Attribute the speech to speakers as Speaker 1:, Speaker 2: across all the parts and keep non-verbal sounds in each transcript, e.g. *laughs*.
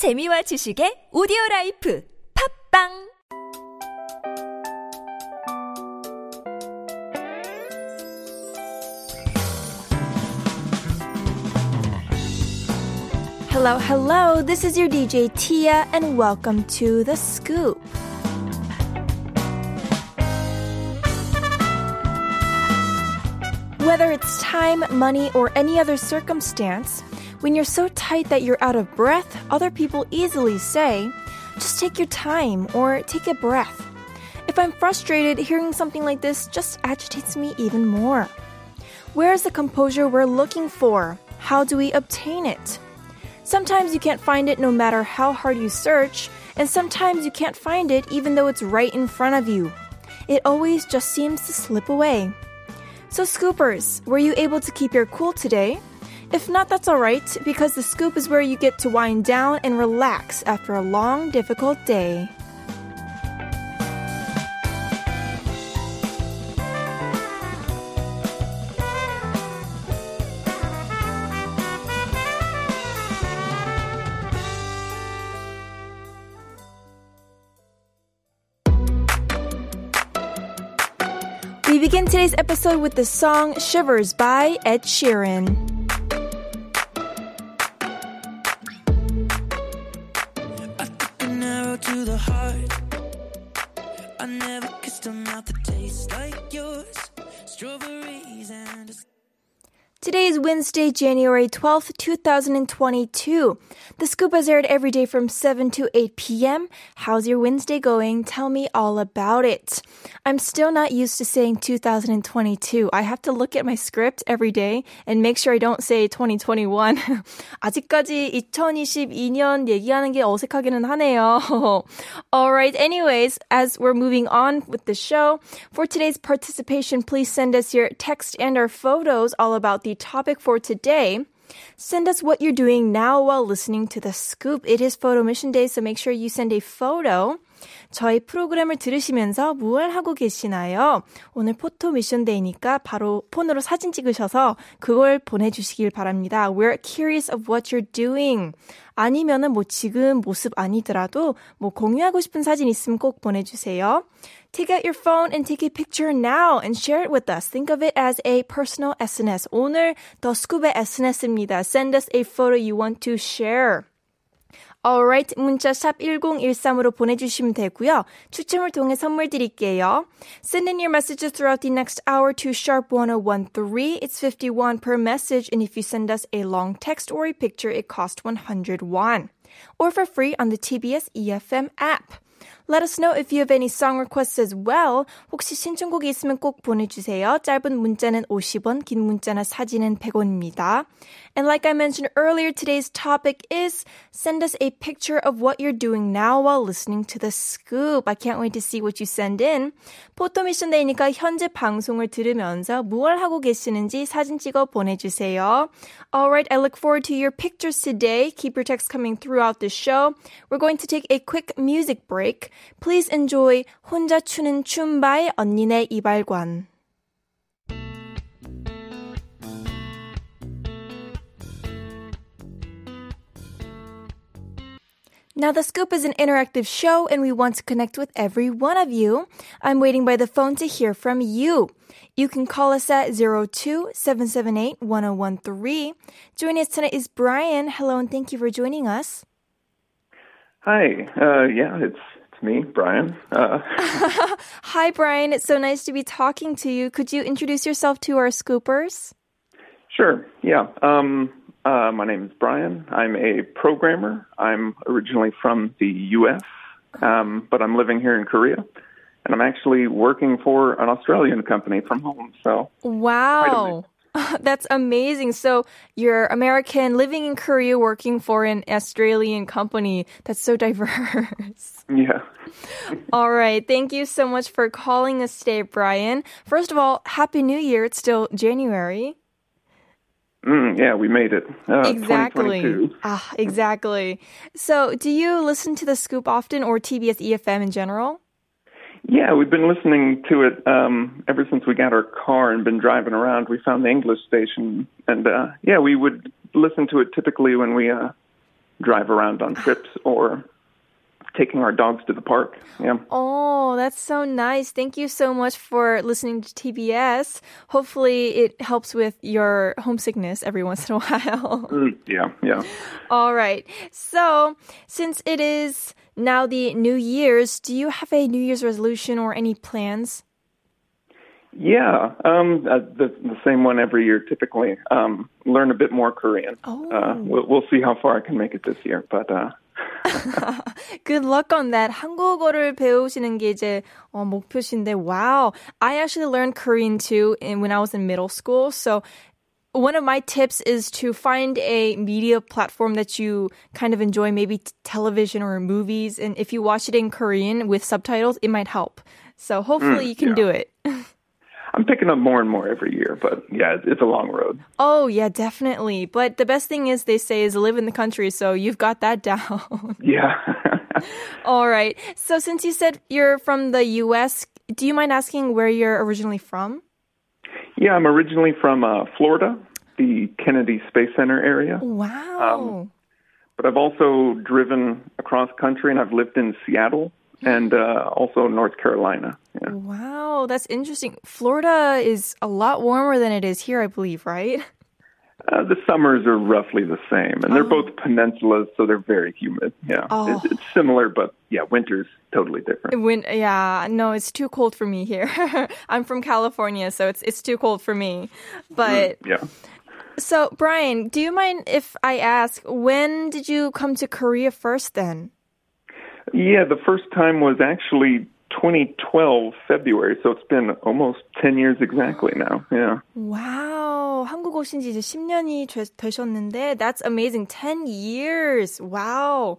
Speaker 1: 재미와 지식의 오디오 라이프 팝빵
Speaker 2: Hello, hello. This is your DJ Tia, and welcome to The Scoop. Whether it's time, money, or any other circumstance, when you're so tight that you're out of breath, other people easily say, just take your time or take a breath. If I'm frustrated, hearing something like this just agitates me even more. Where is the composure we're looking for? How do we obtain it? Sometimes you can't find it no matter how hard you search, and sometimes you can't find it even though it's right in front of you. It always just seems to slip away. So, scoopers, were you able to keep your cool today? If not, that's alright, because the scoop is where you get to wind down and relax after a long, difficult day. We begin today's episode with the song Shivers by Ed Sheeran.
Speaker 3: Heart. I never kissed a mouth that tastes like yours. Strawberries and
Speaker 2: Today is Wednesday, January 12th, 2022. The scoop is aired every day from 7 to 8 p.m. How's your Wednesday going? Tell me all about it. I'm still not used to saying 2022. I have to look at my script every day and make sure I don't say 2021. *laughs* 아직까지 2022년 얘기하는 게 어색하기는 하네요. *laughs* Alright, anyways, as we're moving on with the show, for today's participation, please send us your text and our photos all about the topic for today. Send us what you're doing now while listening to the scoop. It is photo mission day, so make sure you send a photo. 저희 프로그램을 들으시면서 무얼 하고 계시나요? 오늘 포토 미션 데이니까 바로 폰으로 사진 찍으셔서 그걸 보내주시길 바랍니다. We're curious of what you're doing. 아니면은 뭐 지금 모습 아니더라도 뭐 공유하고 싶은 사진 있으면 꼭 보내주세요. Take out your phone and take a picture now and share it with us. Think of it as a personal SNS. 오늘 더 스쿱의 SNS입니다. Send us a photo you want to share. Alright, 문자 샵 1013으로 보내주시면 되고요. 추첨을 통해 선물 드릴게요. Send in your messages throughout the next hour to sharp 1013. It's 51 per message, and if you send us a long text or a picture, it costs 100 won. Or for free on the TBS EFM app. Let us know if you have any song requests as well. 혹시 신청곡이 있으면 꼭 보내주세요. 짧은 문자는 50원, 긴 문자나 사진은 100원입니다. And like I mentioned earlier, today's topic is send us a picture of what you're doing now while listening to the scoop. I can't wait to see what you send in. 포토 미션 데이니까 현재 방송을 들으면서 무얼 하고 계시는지 사진 찍어 보내주세요. Alright, I look forward to your pictures today. Keep your texts coming throughout the show. We're going to take a quick music break. Please enjoy 혼자 추는 춤 by 언니네 이발관. Now, The Scoop is an interactive show and we want to connect with every one of you. I'm waiting by the phone to hear from you. You can call us at 02-778-1013. Joining us tonight is Brian. Hello and thank you for joining us.
Speaker 4: Hi. Uh, yeah, it's me, Brian. Uh, *laughs*
Speaker 2: Hi, Brian. It's so nice to be talking to you. Could you introduce yourself to our scoopers?
Speaker 4: sure. Yeah. Um, uh, my name is Brian. I'm a programmer. I'm originally from the U.S., um, but I'm living here in Korea, and I'm actually working for an Australian company from home. So
Speaker 2: Wow. *laughs* That's amazing. So you're American living in Korea working for an Australian company. That's so diverse. *laughs*
Speaker 4: yeah.
Speaker 2: All right. Thank you so much for calling us today, Brian. First of all, Happy New Year. It's still January.
Speaker 4: Mm, yeah, we made it. Uh,
Speaker 2: Exactly. Ah, exactly. So, do you listen to the Scoop often or TBS EFM in general?
Speaker 4: Yeah, we've been listening to it um, ever since we got our car and been driving around. We found the English station, and uh, yeah, we would listen to it typically when we uh, drive around on trips or taking our dogs to the park. Yeah.
Speaker 2: Oh, that's so nice. Thank you so much for listening to TBS. Hopefully, it helps with your homesickness every *laughs* once in a while. *laughs*
Speaker 4: Mm, yeah, yeah.
Speaker 2: All right. So, since it is now the New Year's, do you have a New Year's resolution or any plans?
Speaker 4: Yeah, um, uh, the the same one every year. Typically, um, learn a bit more Korean.
Speaker 2: Oh.
Speaker 4: Uh, we'll, we'll see how far I can make it this year, but uh, *laughs*
Speaker 2: Good luck on that. 한국어를 배우시는 게 이제 어, 목표신데, wow. I actually learned Korean too in, when I was in middle school. So one of my tips is to find a media platform that you kind of enjoy, maybe t- television or movies. And if you watch it in Korean with subtitles, it might help. So hopefully you can
Speaker 4: yeah.
Speaker 2: do it. *laughs*
Speaker 4: I'm picking up more and more every year. But yeah, it's, it's a long road.
Speaker 2: Oh, yeah, definitely. But the best thing is they say is live in the country. So you've got that *laughs* down.
Speaker 4: Yeah. *laughs*
Speaker 2: All right. So since you said you're from the US, do you mind asking where you're originally from?
Speaker 4: yeah, I'm originally from uh, Florida, the Kennedy Space Center area.
Speaker 2: Wow.
Speaker 4: But I've also driven across country and I've lived in Seattle and uh, also North Carolina. Yeah.
Speaker 2: wow, that's interesting. Florida is a lot warmer than it is here, I believe, right?
Speaker 4: Uh, the summers are roughly the same, and they're both peninsulas, so they're very humid. Yeah,
Speaker 2: Oh.
Speaker 4: it's, it's similar, but yeah, winter's totally different.
Speaker 2: When yeah, no, it's too cold for me here. *laughs* I'm from California, so it's it's too cold for me. But
Speaker 4: Yeah.
Speaker 2: so Brian, do you mind if I ask when did you come to Korea first then?
Speaker 4: Yeah, the first time was actually 2012 February, so it's been almost 10 years exactly now. Yeah.
Speaker 2: 와우, 한국 오신 지 이제 10년이 되셨는데 that's amazing. 10 years. Wow.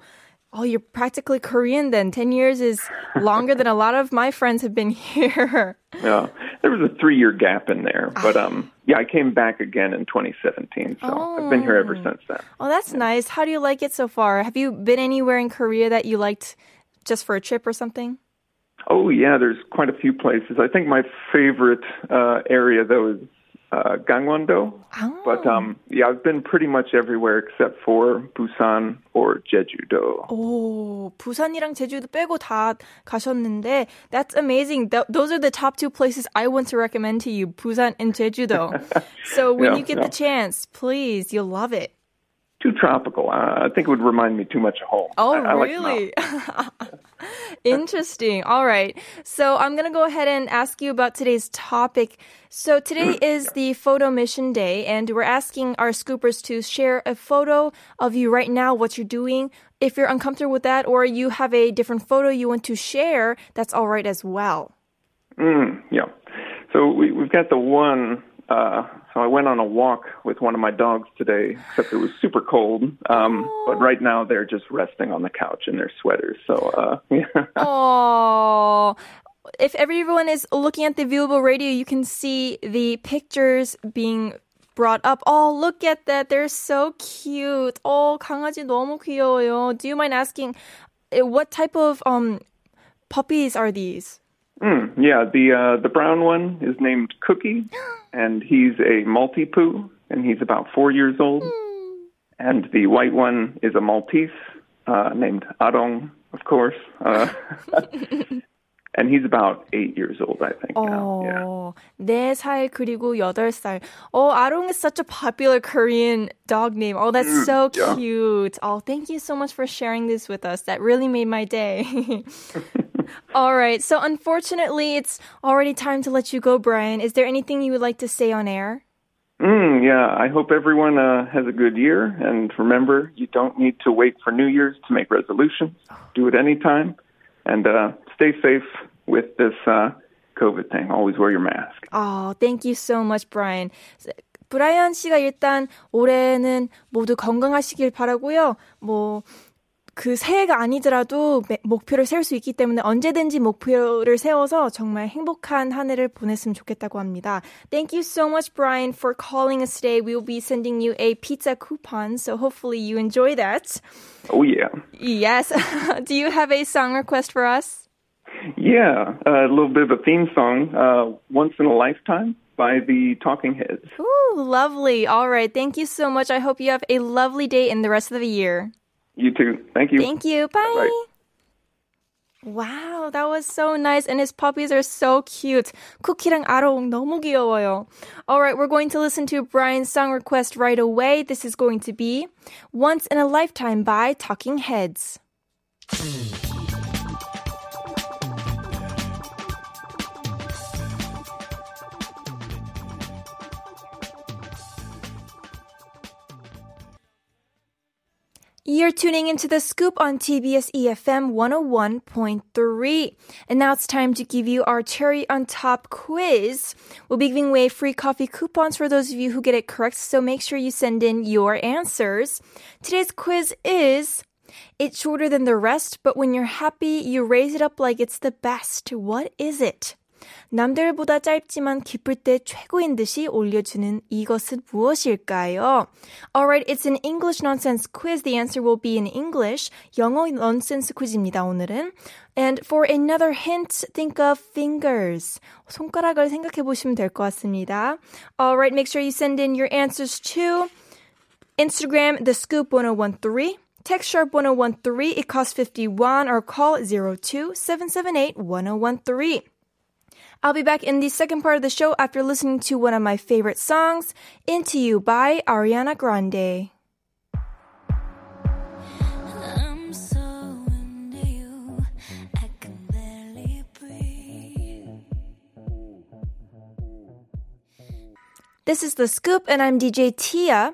Speaker 2: Oh, you're practically Korean then. 10 years is longer than a lot of my friends have been here. *laughs*
Speaker 4: Yeah. There was a three year gap in there, but um, yeah, I came back again in 2017, so I've been here ever since then.
Speaker 2: Oh, that's nice. How do you like it so far? Have you been anywhere in Korea that you liked just for a trip or something?
Speaker 4: Oh yeah, there's quite a few places. I think my favorite uh, area though is uh, Gangwon-do. But um, yeah, I've been pretty much everywhere except for Busan or Jeju-do.
Speaker 2: 오, 부산이랑 제주도 빼고 다 가셨는데 that's amazing. Th- those are the top two places I want to recommend to you, Busan and Jeju-do. *laughs* so when
Speaker 4: Yeah,
Speaker 2: you get
Speaker 4: yeah.
Speaker 2: the chance, please, you'll love it.
Speaker 4: Too tropical. I think it would remind me too much of home.
Speaker 2: Oh,
Speaker 4: I, I like
Speaker 2: really? *laughs* Interesting. All right. So I'm going to go ahead and ask you about today's topic. So today is the photo mission day, and we're asking our scoopers to share a photo of you right now, what you're doing. If you're uncomfortable with that, or you have a different photo you want to share, that's all right as well.
Speaker 4: Mm, yeah. So we, we've got the one. Uh, so I went on a walk with one of my dogs today, except it was super cold. Um, But right now they're just resting on the couch in their sweaters. So uh, *laughs* yeah.
Speaker 2: Oh, if everyone is looking at the viewable radio, you can see the pictures being brought up. Oh, look at that. They're so cute. Oh, 강아지 너무 귀여워요. Do you mind asking uh, what type of um puppies are these?
Speaker 4: Mm, yeah, the uh, the brown one is named Cookie, *gasps* *gasps* and he's a Maltipoo, and he's about four years old. And the white one is a Maltese uh, named Arong, of course, uh, *laughs* and he's about eight years old, I think. Now. Yeah.
Speaker 2: 어, 4살 그리고 8살. Oh, Arong is such a popular Korean dog name. Oh, that's so
Speaker 4: yeah.
Speaker 2: cute. Oh, thank you so much for sharing this with us. That really made my day. *laughs* All right. So unfortunately, it's already time to let you go, Brian. Is there anything you would like to say on air?
Speaker 4: Mm, yeah, I hope everyone uh, has a good year. And remember, you don't need to wait for New Year's to make resolutions. Do it anytime. And uh, stay safe with this uh, COVID thing. Always wear your mask.
Speaker 2: Oh, thank you so much, Brian. 브라이언 씨가 일단 올해는 모두 건강하시길 바라고요. 뭐, 그 새해가 아니더라도 매- 목표를 세울 수 있기 때문에 언제든지 목표를 세워서 정말 행복한 한 해를 보냈으면 좋겠다고 합니다. Thank you so much, Brian, for calling us today. We will be sending you a pizza coupon, so hopefully you enjoy that.
Speaker 4: Oh, yeah.
Speaker 2: Yes. *laughs* Do you have a song request for us?
Speaker 4: Yeah, a little bit of a theme song, uh, Once in a Lifetime by the Talking Heads.
Speaker 2: Ooh, lovely. All right. Thank you so much. I hope you have a lovely day and the rest of the year.
Speaker 4: You too. Thank you.
Speaker 2: Thank you. Bye.
Speaker 4: Bye.
Speaker 2: Wow, that was so nice. And his puppies are so cute. 쿠키랑 아롱 너무 귀여워요. Alright, we're going to listen to Brian's song request right away. This is going to be Once in a Lifetime by Talking Heads. You're tuning into the scoop on TBS EFM 101.3. And now it's time to give you our cherry on top quiz. We'll be giving away free coffee coupons for those of you who get it correct, so make sure you send in your answers. Today's quiz is It's shorter than the rest, but when you're happy, you raise it up like it's the best. What is it? 남들보다 짧지만 기쁠 때 최고인 듯이 올려주는 이것은 무엇일까요? Alright, it's an English nonsense quiz. The answer will be in English. 영어 nonsense quiz입니다, 오늘은. And for another hint, think of fingers. 손가락을 생각해 보시면 될 것 같습니다. Alright, make sure you send in your answers to Instagram, the scoop 1013. Text sharp 1013. It costs 51 or call 02 778 1013. I'll be back in the second part of the show after listening to one of my favorite songs, Into You by Ariana Grande.
Speaker 3: I'm so into you, I can barely breathe.
Speaker 2: This is The Scoop, and I'm DJ Tia.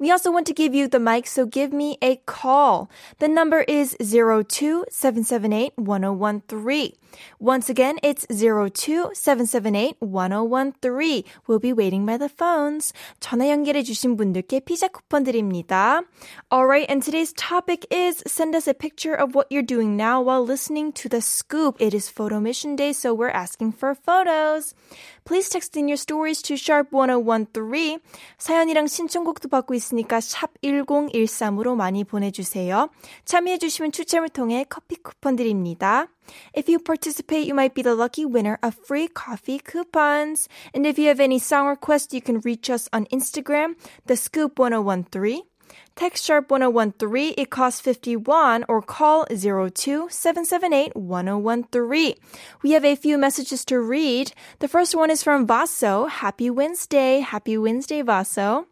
Speaker 2: We also want to give you the mic, so give me a call. The number is 02-778-1013. Once again, it's 02-778-1013. We'll be waiting by the phones. 전화 연결해 주신 분들께 피자 쿠폰 드립니다. Alright, and today's topic is send us a picture of what you're doing now while listening to the scoop. It is photo mission day, so we're asking for photos. Please text in your stories to sharp1013. 사연이랑 신청곡도 받고 있으니까 샵 1013으로 많이 보내주세요. 참여해주시면 추첨을 통해 커피 쿠폰 드립니다. If you participate, you might be the lucky winner of free coffee coupons. And if you have any song requests, you can reach us on Instagram, the scoop 1013. Text sharp 1013, it costs 51 or call 02-778-1013. We have a few messages to read. The first one is from Vaso. Happy Wednesday. Happy Wednesday, Vaso.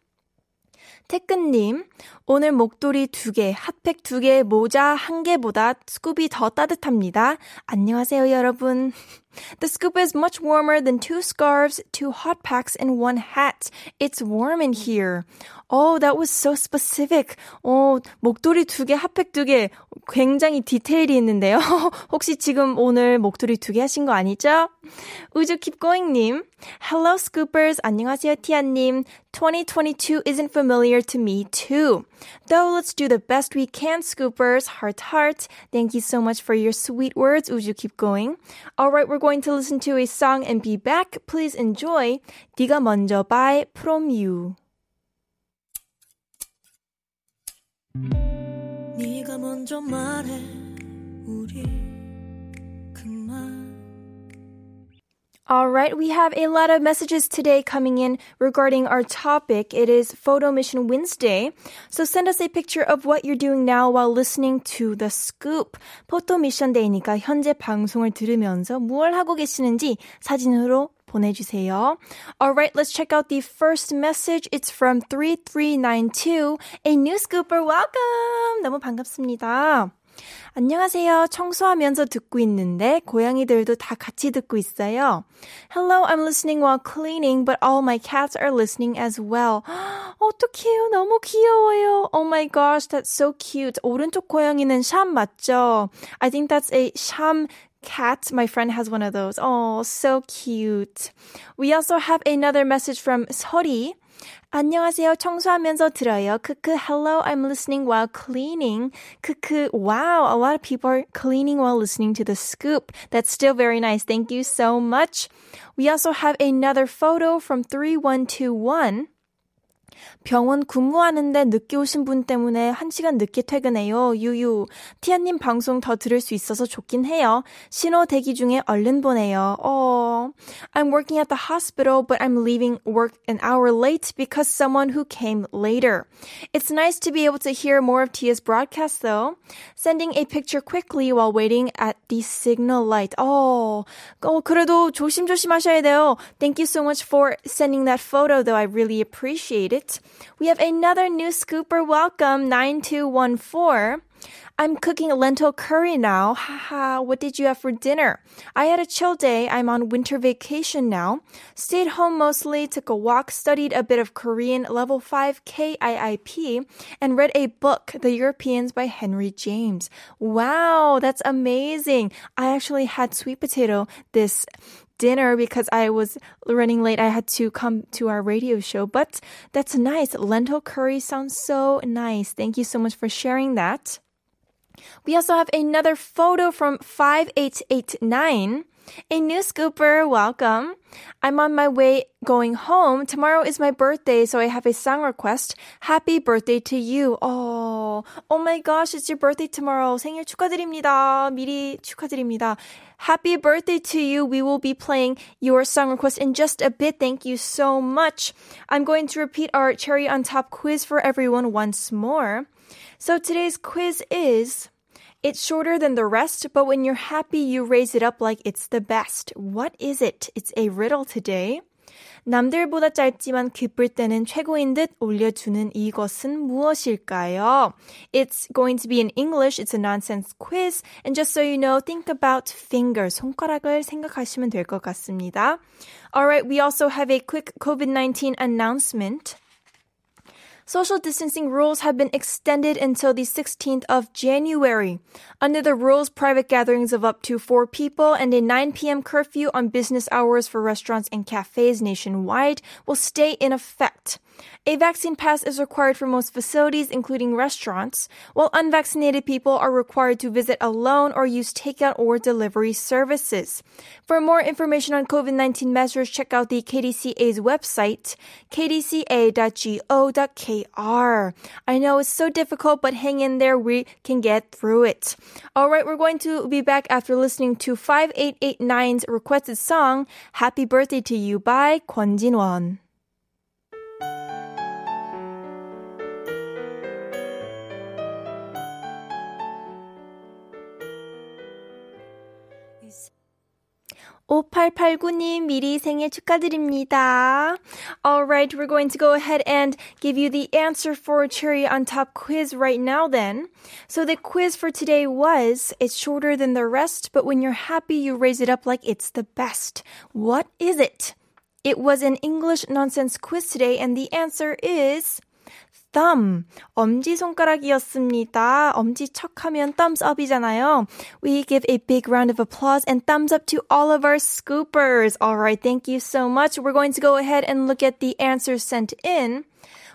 Speaker 2: 태근님, 오늘 목도리 두 개, 핫팩 두 개, 모자 한 개보다 스쿱이 더 따뜻합니다. 안녕하세요, 여러분. *laughs* The scoop is much warmer than two scarves, two hot packs, and one hat. It's warm in here. Oh, that was so specific. 어, 목도리 두 개, 핫팩 두 개. 굉장히 디테일이 있는데요. *laughs* 혹시 지금 오늘 목도리 두 개 하신 거 아니죠? 우주 keep going님. Hello, scoopers. 안녕하세요, 티아님. 2022 isn't familiar to me, too. Though let's do the best we can, scoopers. Heart, heart. Thank you so much for your sweet words. Uju, keep going. All right, we're going to listen to a song and be back. Please enjoy. 네가 먼저 by From You.
Speaker 3: 네가 먼저 말해 우리
Speaker 2: All right, we have a lot of messages today coming in regarding our topic. It is Photo Mission Wednesday. So send us a picture of what you're doing now while listening to The Scoop. 포토 미션 데이니까 현재 방송을 들으면서 무얼 하고 계시는지 사진으로 보내주세요. All right, let's check out the first message. It's from 3392. A new scooper, welcome! 너무 반갑습니다. 안녕하세요. 청소하면서 듣고 있는데 고양이들도 다 같이 듣고 있어요. Hello, I'm listening while cleaning, but all my cats are listening as well. *gasps* 어떡해요. 너무 귀여워요. Oh my gosh, that's so cute. 오른쪽 고양이는 샴 맞죠? I think that's a 샴 cat. My friend has one of those. Oh, so cute. We also have another message from Sori. 안녕하세요. 청소하면서 들어요. 크크. Hello, I'm listening while cleaning. 크크. Wow, a lot of people are cleaning while listening to the scoop. That's still very nice. Thank you so much. We also have another photo from 3121. 병원 근무하는데 늦게 오신 분 때문에 1시간 늦게 퇴근해요. 유유. 티아님 방송 더 들을 수 있어서 좋긴 해요. 신호 대기 중에 얼른 보내요. Oh, I'm working at the hospital, but I'm leaving work an hour late because someone who came later. It's nice to be able to hear more of Tia's broadcast though. Sending a picture quickly while waiting at the signal light. Oh, 어, 그래도 조심조심 하셔야 돼요. Thank you so much for sending that photo though. I really appreciate it. We have another new scooper. Welcome, 9214. I'm cooking a lentil curry now. Haha, what did you have for dinner? I had a chill day. I'm on winter vacation now. Stayed home mostly, took a walk, studied a bit of Korean level 5 KIIP, and read a book, The Europeans by Henry James. Wow, that's amazing. I actually had sweet potato this dinner because I was running late. I had to come to our radio show, but that's nice. Lentil curry sounds so nice. Thank you so much for sharing that. We also have another photo from 5889. A new scooper, welcome. I'm on my way going home. Tomorrow is my birthday, so I have a song request. Happy birthday to you. Oh, oh my gosh, it's your birthday tomorrow. 생일 축하드립니다. 미리 축하드립니다. Happy birthday to you. We will be playing your song request in just a bit. Thank you so much. I'm going to repeat our cherry on top quiz for everyone once more. So today's quiz is it's shorter than the rest, but when you're happy, you raise it up like it's the best. What is it? It's a riddle today. 남들보다 짧지만 기쁠 때는 최고인 듯 올려주는 이것은 무엇일까요? It's going to be in English. It's a nonsense quiz. And just so you know, think about finger, 손가락을 생각하시면 될 것 같습니다. Alright, we also have a quick COVID-19 announcement. Social distancing rules have been extended until the 16th of January. Under the rules, private gatherings of up to four people and a 9 p.m. curfew on business hours for restaurants and cafes nationwide will stay in effect. A vaccine pass is required for most facilities, including restaurants, while unvaccinated people are required to visit alone or use takeout or delivery services. For more information on COVID 19 measures, check out the KDCA's website, kdca.go.kr. I know it's so difficult, but hang in there, we can get through it. All right, we're going to be back after listening to 5889's requested song, Happy Birthday to You by Kwon Jin-won. (5889님) 미리 생일 축하드립니다. Alright, we're going to go ahead and give you the answer for Cherry on Top quiz right now then. So the quiz for today was, it's shorter than the rest, but when you're happy, you raise it up like it's the best. What is it? It was an English nonsense quiz today, and the answer is thumb. 엄지손가락이었습니다. 엄지척하면 thumbs up이잖아요. We give a big round of applause and thumbs up to all of our scoopers. Alright, thank you so much. We're going to go ahead and look at the answers sent in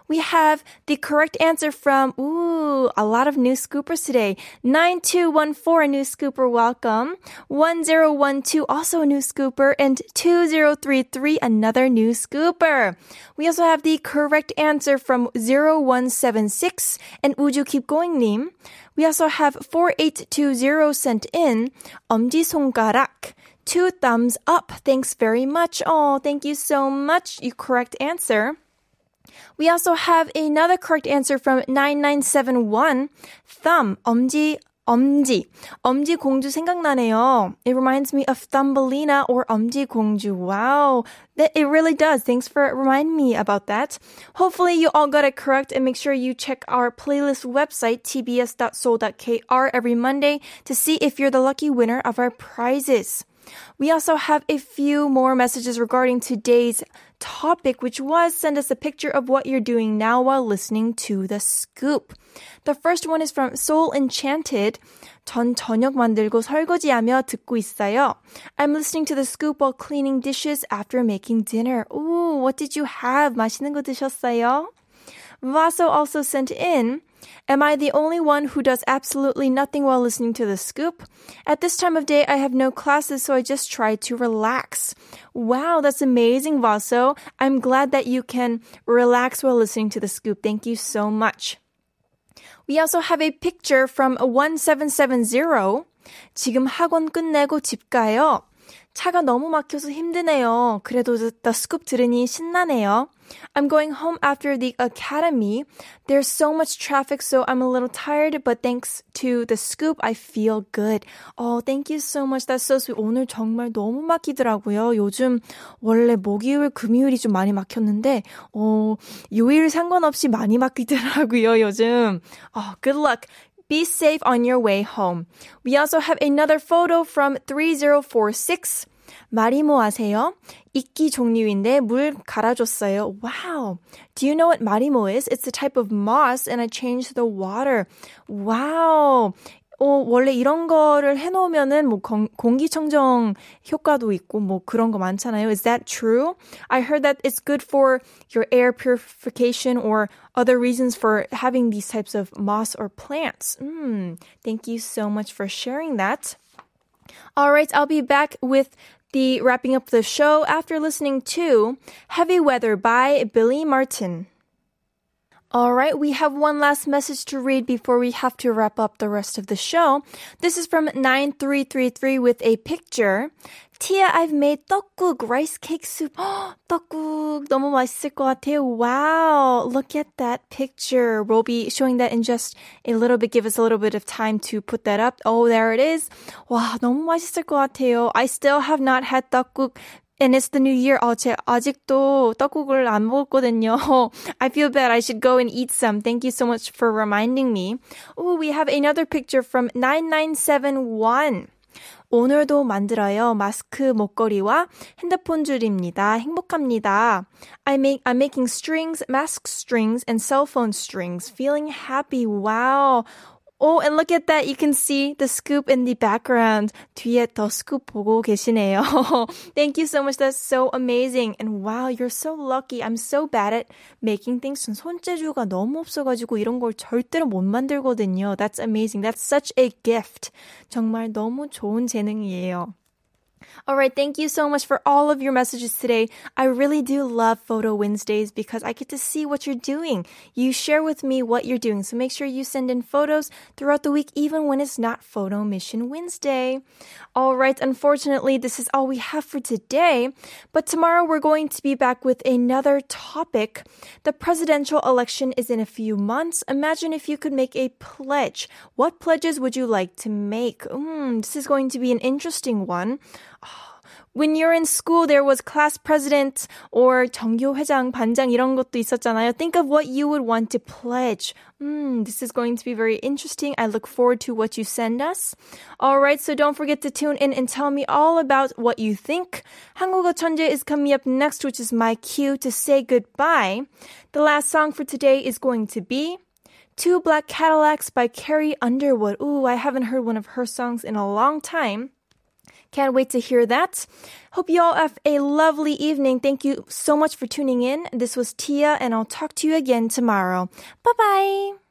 Speaker 2: we have the correct answer from, ooh, a lot of new scoopers today. 9214, a new scooper, welcome. 1012, also a new scooper. And 2033, another new scooper. We also have the correct answer from 0176 and would you keep going, Nim? We also have 4820 sent in, 엄지손가락. Two thumbs up. Thanks very much. Oh, thank you so much. You correct answer. We also have another correct answer from 9971. Thumb, 엄지, 엄지. 엄지 공주 생각나네요. It reminds me of Thumbelina or 엄지 공주. Wow. It really does. Thanks for reminding me about that. Hopefully you all got it correct and make sure you check our playlist website tbs.seoul.kr every Monday to see if you're the lucky winner of our prizes. We also have a few more messages regarding today's topic, which was send us a picture of what you're doing now while listening to the scoop. The first one is from Soul Enchanted. 전 저녁 만들고 설거지하며 듣고 있어요. I'm listening to the scoop while cleaning dishes after making dinner. Ooh, Ooh, what did you have? 맛있는 거 드셨어요? Vaso also sent in, Am I the only one who does absolutely nothing while listening to the scoop? At this time of day, I have no classes, so I just try to relax. Wow, that's amazing, Vaso. I'm glad that you can relax while listening to the scoop. Thank you so much. We also have a picture from 1770. 지금 학원 끝내고 집 가요. 차가 너무 막혀서 힘드네요. 그래도 The Scoop 들으니 신나네요. I'm going home after the academy. There's so much traffic, so I'm a little tired, but thanks to the scoop, I feel good. Oh, thank you so much. That's so sweet. 오늘 정말 너무 막히더라고요. 요즘 원래 목요일, 금요일이 좀 많이 막혔는데, 어, 요일 상관없이 많이 막히더라고요, 요즘. Oh, good luck. Be safe on your way home. We also have another photo from 3046. 마리모 아세요? 이끼 종류인데 물 갈아줬어요. Wow. Do you know what 마리모 is? It's a type of moss and I changed the water. Wow. 어, 원래 이런 거를 해놓으면은 뭐 공, 공기청정 효과도 있고 뭐 그런 거 많잖아요. Is that true? I heard that it's good for your air purification or other reasons for having these types of moss or plants. Mm, thank you so much for sharing that. All right, I'll be back with the wrapping up the show after listening to Heavy Weather by Billy Martin. All right, we have one last message to read before we have to wrap up the rest of the show. This is from 9333 with a picture. Tia, I've made 떡국, rice cake soup. *gasps* 떡국 너무 맛있을 것 같아요. Wow, look at that picture. We'll be showing that in just a little bit. Give us a little bit of time to put that up. Oh, there it is. 와, 너무 맛있을 것 같아요. I still have not had 떡국 and it's the new year. 어, 제 아직도 떡국을 안 먹었거든요. *laughs* I feel bad. I should go and eat some. Thank you so much for reminding me. Oh, we have another picture from 9971. 오늘도 만들어요. 마스크 목걸이와 핸드폰 줄입니다. 행복합니다. I make, I'm making strings, mask strings, and cell phone strings. Feeling happy. Wow. Oh, and look at that. You can see the scoop in the background. 뒤에 더 scoop 보고 계시네요. *laughs* Thank you so much. That's so amazing. And wow, you're so lucky. I'm so bad at making things. 전 손재주가 너무 없어가지고 이런 걸 절대로 못 만들거든요. That's amazing. That's such a gift. 정말 너무 좋은 재능이에요. All right, thank you so much for all of your messages today. I really do love Photo Wednesdays because I get to see what you're doing. You share with me what you're doing, so make sure you send in photos throughout the week, even when it's not Photo Mission Wednesday. All right, unfortunately, this is all we have for today, but tomorrow we're going to be back with another topic. The presidential election is in a few months. Imagine if you could make a pledge. What pledges would you like to make? Mm, this is going to be an interesting one. When you're in school, there was class president or 정교 회장, 반장 이런 것도 있었잖아요. Think of what you would want to pledge. Mm, this is going to be very interesting. I look forward to what you send us. All right, so don't forget to tune in and tell me all about what you think. 한국어 천재 is coming up next, which is my cue to say goodbye. The last song for today is going to be Two Black Cadillacs by Carrie Underwood. Ooh, I haven't heard one of her songs in a long time. Can't wait to hear that. Hope you all have a lovely evening. Thank you so much for tuning in. This was Tia, and I'll talk to you again tomorrow. Bye bye.